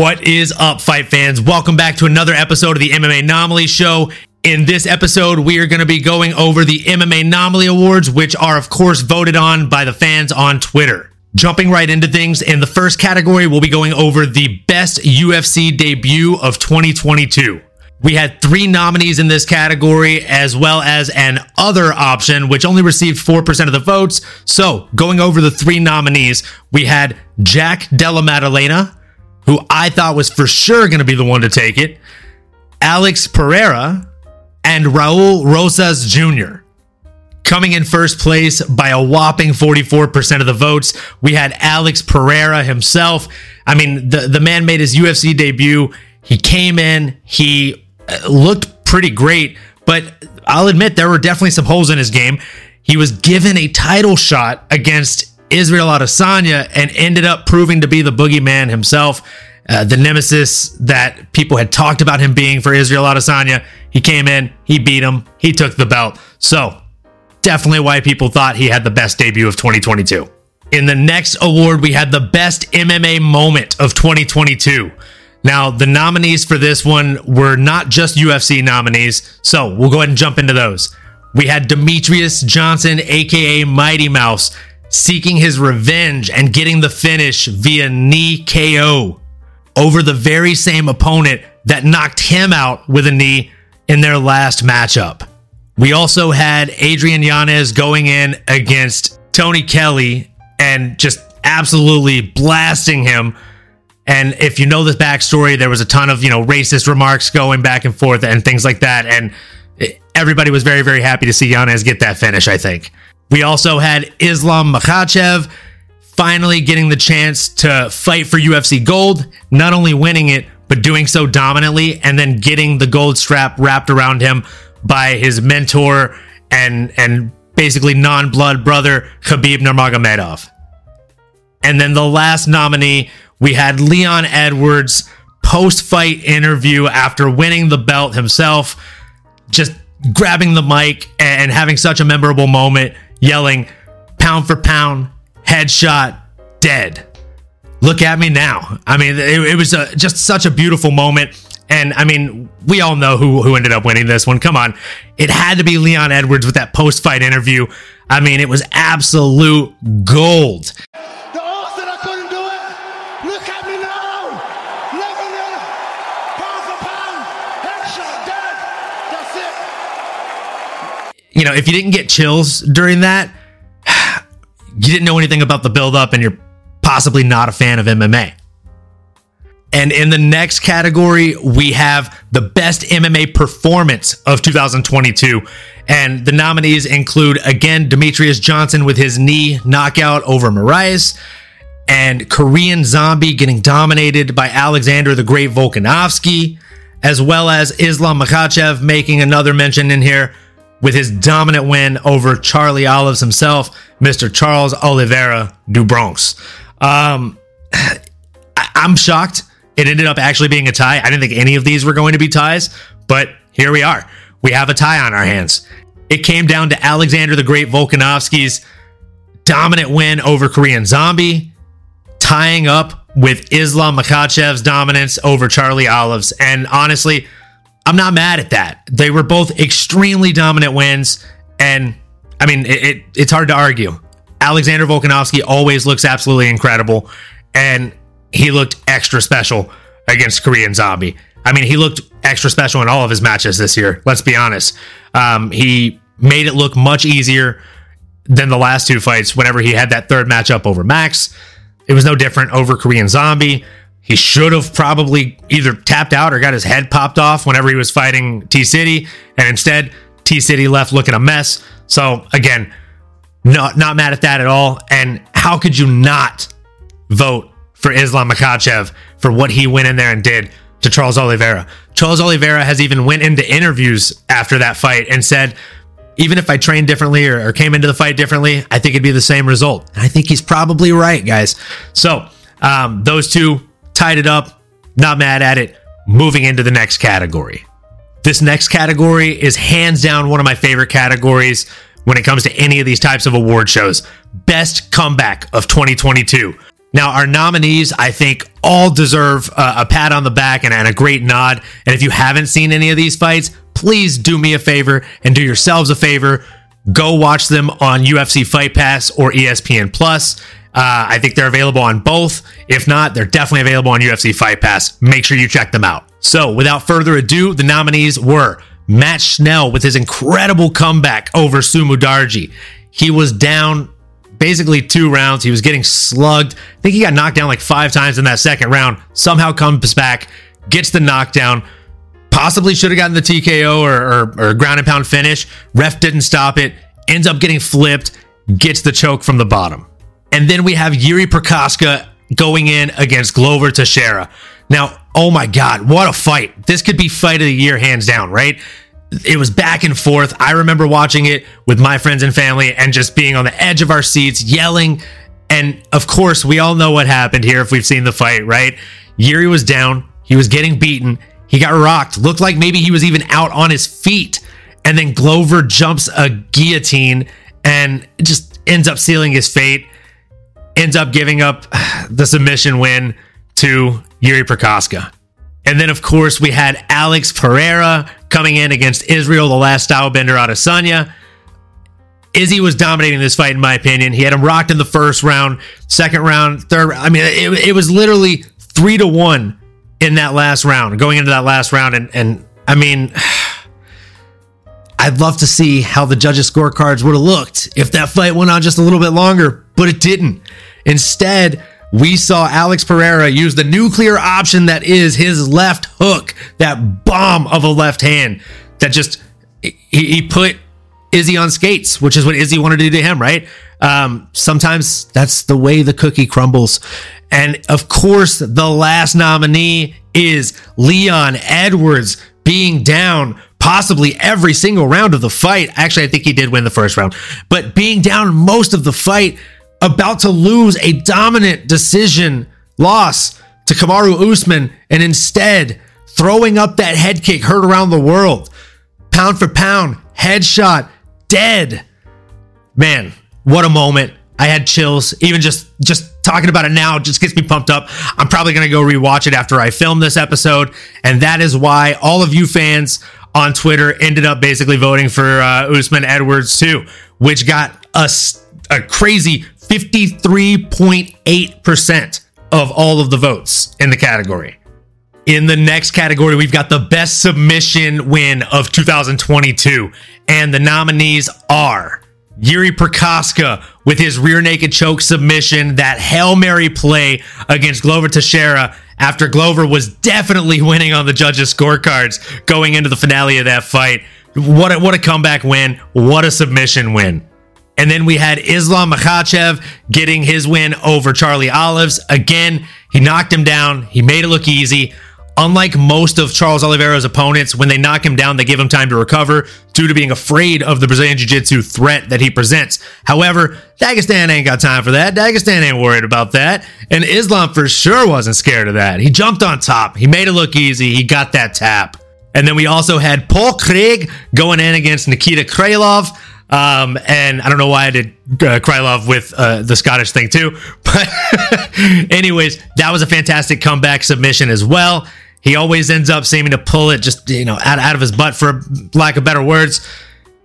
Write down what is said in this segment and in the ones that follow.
What is up, fight fans? Welcome back to another episode of the MMA Anomaly Show. In this episode, we are going to be going over the MMA Anomaly Awards, which are, of course, voted on by the fans on Twitter. Jumping right into things, in the first category, we'll be going over the best UFC debut of 2022. We had three nominees in this category, as well as an other option, which only received 4% of the votes. So, going over the three nominees, we had Jack Della Maddalena, who I thought was for sure going to be the one to take it, Alex Pereira, and Raul Rosas Jr. Coming in first place by a whopping 44% of the votes, we had Alex Pereira himself. I mean, the, the man made his UFC debut. He came in, he uh, looked pretty great, but I'll admit there were definitely some holes in his game. He was given a title shot against Israel Adesanya and ended up proving to be the boogeyman himself, uh, the nemesis that people had talked about him being for Israel Adesanya. He came in, he beat him, he took the belt. So, definitely why people thought he had the best debut of 2022. In the next award, we had the best MMA moment of 2022. Now, the nominees for this one were not just UFC nominees, so we'll go ahead and jump into those. We had Demetrious Johnson, aka Mighty Mouse, seeking his revenge and getting the finish via knee KO over the very same opponent that knocked him out with a knee in their last matchup. We also had Adrian Yanez going in against Tony Kelly and just absolutely blasting him. And if you know the backstory, there was a ton of, you know, racist remarks going back and forth and things like that. And everybody was very, very happy to see Yanez get that finish, I think. We also had Islam Makhachev finally getting the chance to fight for UFC gold, not only winning it, but doing so dominantly and then getting the gold strap wrapped around him by his mentor and and basically non-blood brother Khabib Nurmagomedov. And then the last nominee, we had Leon Edwards post-fight interview after winning the belt himself, just grabbing the mic and having such a memorable moment, yelling, "Pound for pound, headshot, dead." Look at me now. I mean, it, it was a, just such a beautiful moment. And I mean, we all know who who ended up winning this one. Come on, it had to be Leon Edwards with that post fight interview. I mean, it was absolute gold. The odds that I couldn't do it. Look at me now. Look at me. Pound for pound. Headshot. Dead. You know, if you didn't get chills during that, you didn't know anything about the build up, and you're possibly not a fan of MMA. And in the next category, we have the best MMA performance of 2022. And the nominees include again Demetrious Johnson with his knee knockout over Moraes, and Korean Zombie getting dominated by Alexander the Great Volkanovski, as well as Islam Makhachev making another mention in here with his dominant win over Charlie Olives himself, Mr. Charles Oliveira du Bronx. Um, I'm shocked it ended up actually being a tie. I didn't think any of these were going to be ties, but here we are. We have a tie on our hands. It came down to Alexander the Great Volkanovski's dominant win over Korean Zombie, tying up with Islam Makhachev's dominance over Charlie Olives. And honestly, I'm not mad at that. They were both extremely dominant wins, and I mean, it, it, it's hard to argue. Alexander Volkanovski always looks absolutely incredible, and he looked extra special against Korean Zombie. I mean, he looked extra special in all of his matches this year. Let's be honest. Um, he made it look much easier than the last two fights. Whenever he had that third matchup over Max, it was no different over Korean Zombie. He should have probably either tapped out or got his head popped off whenever he was fighting T City, and instead T City left looking a mess. So again, not not mad at that at all. And how could you not vote for Islam Makhachev for what he went in there and did to Charles Oliveira? Charles Oliveira has even went into interviews after that fight and said, even if I trained differently or, or came into the fight differently, I think it'd be the same result. And I think he's probably right, guys. So um, those two tied it up. Not mad at it. Moving into the next category. This next category is hands down one of my favorite categories when it comes to any of these types of award shows. Best comeback of 2022. Now, our nominees, I think, all deserve a pat on the back and, and a great nod. And if you haven't seen any of these fights, please do me a favor and do yourselves a favor. Go watch them on UFC Fight Pass or ESPN Plus. Uh, I think they're available on both. If not, they're definitely available on UFC Fight Pass. Make sure you check them out. So, without further ado, the nominees were Matt Schnell with his incredible comeback over Sumudaerji. He was down basically two rounds. He was getting slugged. I think he got knocked down like five times in that second round. Somehow comes back, gets the knockdown. Possibly should have gotten the TKO or, or, or ground and pound finish. Ref didn't stop it. Ends up getting flipped. Gets the choke from the bottom. And then we have Yuri Prochazka going in against Glover Teixeira. Now, oh my God, what a fight. This could be fight of the year, hands down, right? It was back and forth. I remember watching it with my friends and family and just being on the edge of our seats, yelling. And of course, we all know what happened here if we've seen the fight, right? Yuri was down. He was getting beaten. He got rocked. Looked like maybe he was even out on his feet. And then Glover jumps a guillotine and just ends up sealing his fate ends up giving up the submission win to Yuri Prochazka. And then, of course, we had Alex Pereira coming in against Israel, the last Stylebender Adesanya. Izzy was dominating this fight, in my opinion. He had him rocked in the first round, second round, third. I mean, it, it was literally three to one in that last round, going into that last round. And, and I mean, I'd love to see how the judges' scorecards would have looked if that fight went on just a little bit longer, but it didn't. Instead, we saw Alex Pereira use the nuclear option that is his left hook, that bomb of a left hand that just he, he put Izzy on skates, which is what Izzy wanted to do to him, right? Um, sometimes that's the way the cookie crumbles. And of course, the last nominee is Leon Edwards being down possibly every single round of the fight. Actually, I think he did win the first round, but being down most of the fight, about to lose a dominant decision loss to Kamaru Usman, and instead throwing up that head kick heard around the world. Pound for pound, headshot, dead. Man, what a moment. I had chills. Even just just talking about it now just gets me pumped up. I'm probably going to go rewatch it after I film this episode, and that is why all of you fans on Twitter ended up basically voting for uh, Usman Edwards too, which got us a crazy 53.8% of all of the votes in the category. In the next category, we've got the best submission win of 2022, and the nominees are Yuri Prochazka with his rear naked choke submission, that Hail Mary play against Glover Teixeira after Glover was definitely winning on the judges' scorecards going into the finale of that fight. What a, what a comeback win. What a submission win. And then we had Islam Makhachev getting his win over Charlie Olives. Again, he knocked him down. He made it look easy. Unlike most of Charles Oliveira's opponents, when they knock him down, they give him time to recover due to being afraid of the Brazilian Jiu Jitsu threat that he presents. However, Dagestan ain't got time for that. Dagestan ain't worried about that. And Islam for sure wasn't scared of that. He jumped on top. He made it look easy. He got that tap. And then we also had Paul Craig going in against Nikita Krylov. Um, and I don't know why I did uh, Krylov with uh, the Scottish thing too. But, anyways, that was a fantastic comeback submission as well. He always ends up seeming to pull it just, you know, out, out of his butt, for lack of better words.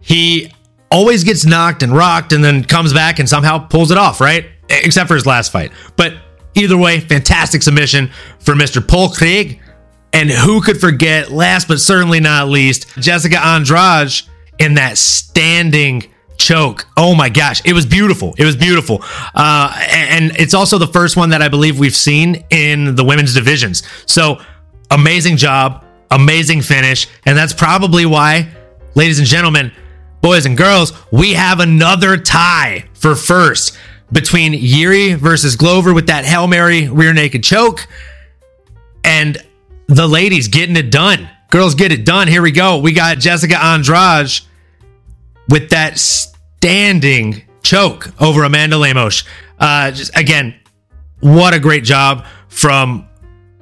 He always gets knocked and rocked and then comes back and somehow pulls it off, right? Except for his last fight. But either way, fantastic submission for Mr. Paul Craig. And who could forget, last but certainly not least, Jessica Andrade in that standing choke. Oh my gosh, it was beautiful. It was beautiful. Uh, and it's also the first one that I believe we've seen in the women's divisions. So amazing job, amazing finish. And that's probably why, ladies and gentlemen, boys and girls, we have another tie for first between Yuri versus Glover with that Hail Mary rear naked choke and the ladies getting it done. Girls get it done. Here we go. We got Jessica Andrade with that standing choke over Amanda Lemos. Uh, just again, what a great job from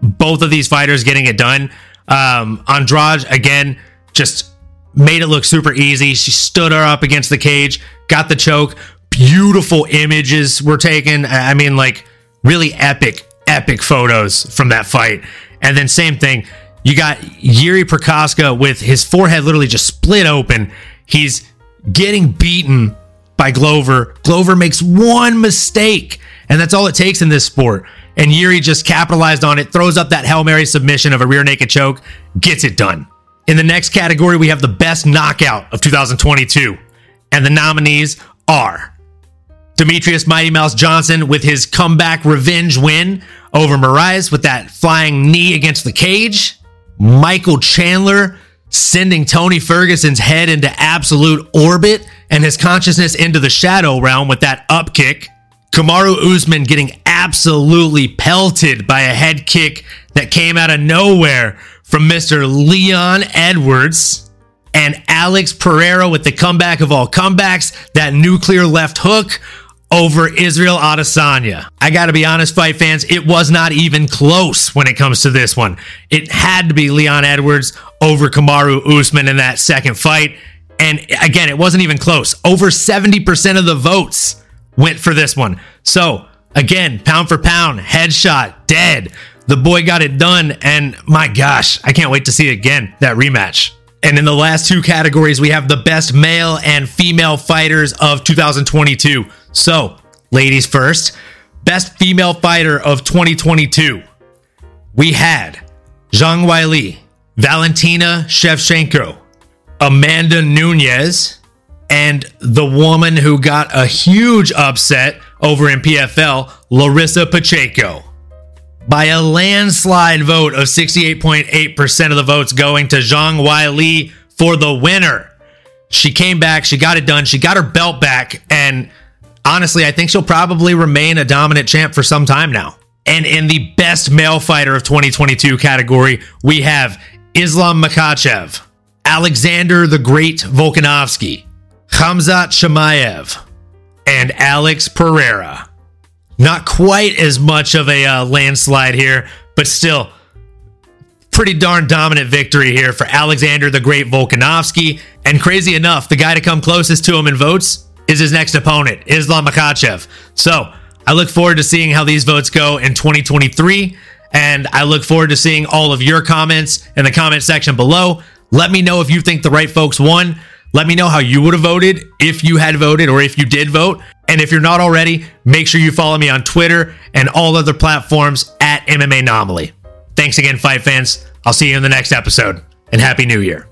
both of these fighters getting it done. Um, Andrade again just made it look super easy. She stood her up against the cage, got the choke. Beautiful images were taken. I mean, like really epic, epic photos from that fight. And then same thing, you got Yuri Prochazka with his forehead literally just split open. He's getting beaten by Glover. Glover makes one mistake, and that's all it takes in this sport. And Yuri just capitalized on it, throws up that Hail Mary submission of a rear naked choke, gets it done. In the next category, we have the best knockout of 2022. And the nominees are Demetrious Mighty Mouse Johnson with his comeback revenge win over Moraes with that flying knee against the cage. Michael Chandler sending Tony Ferguson's head into absolute orbit and his consciousness into the shadow realm with that up kick. Kamaru Usman getting absolutely pelted by a head kick that came out of nowhere from Mr. Leon Edwards. And Alex Pereira with the comeback of all comebacks, that nuclear left hook over Israel Adesanya. I got to be honest, fight fans, it was not even close when it comes to this one. It had to be Leon Edwards over Kamaru Usman in that second fight. And again, it wasn't even close. Over 70% of the votes went for this one. So, again, pound for pound, headshot, dead. The boy got it done. And my gosh, I can't wait to see it again, that rematch. And in the last two categories, we have the best male and female fighters of 2022. So, ladies first, best female fighter of 2022. We had Zhang Weili, Valentina Shevchenko, Amanda Nunes, and the woman who got a huge upset over in PFL, Larissa Pacheco. By a landslide vote of 68.8% of the votes going to Zhang Weili for the winner. She came back, she got it done, she got her belt back, and honestly, I think she'll probably remain a dominant champ for some time now. And in the best male fighter of 2022 category, we have Islam Makhachev, Alexander the Great Volkanovski, Khamzat Chimaev, and Alex Pereira. Not quite as much of a uh, landslide here, but still pretty darn dominant victory here for Alexander the Great Volkanovski. And crazy enough, the guy to come closest to him in votes is his next opponent, Islam Makhachev. So I look forward to seeing how these votes go in 2023. And I look forward to seeing all of your comments in the comment section below. Let me know if you think the right folks won. Let me know how you would have voted if you had voted or if you did vote. And if you're not already, make sure you follow me on Twitter and all other platforms at MMA Anomaly. Thanks again, fight fans. I'll see you in the next episode, and Happy New Year.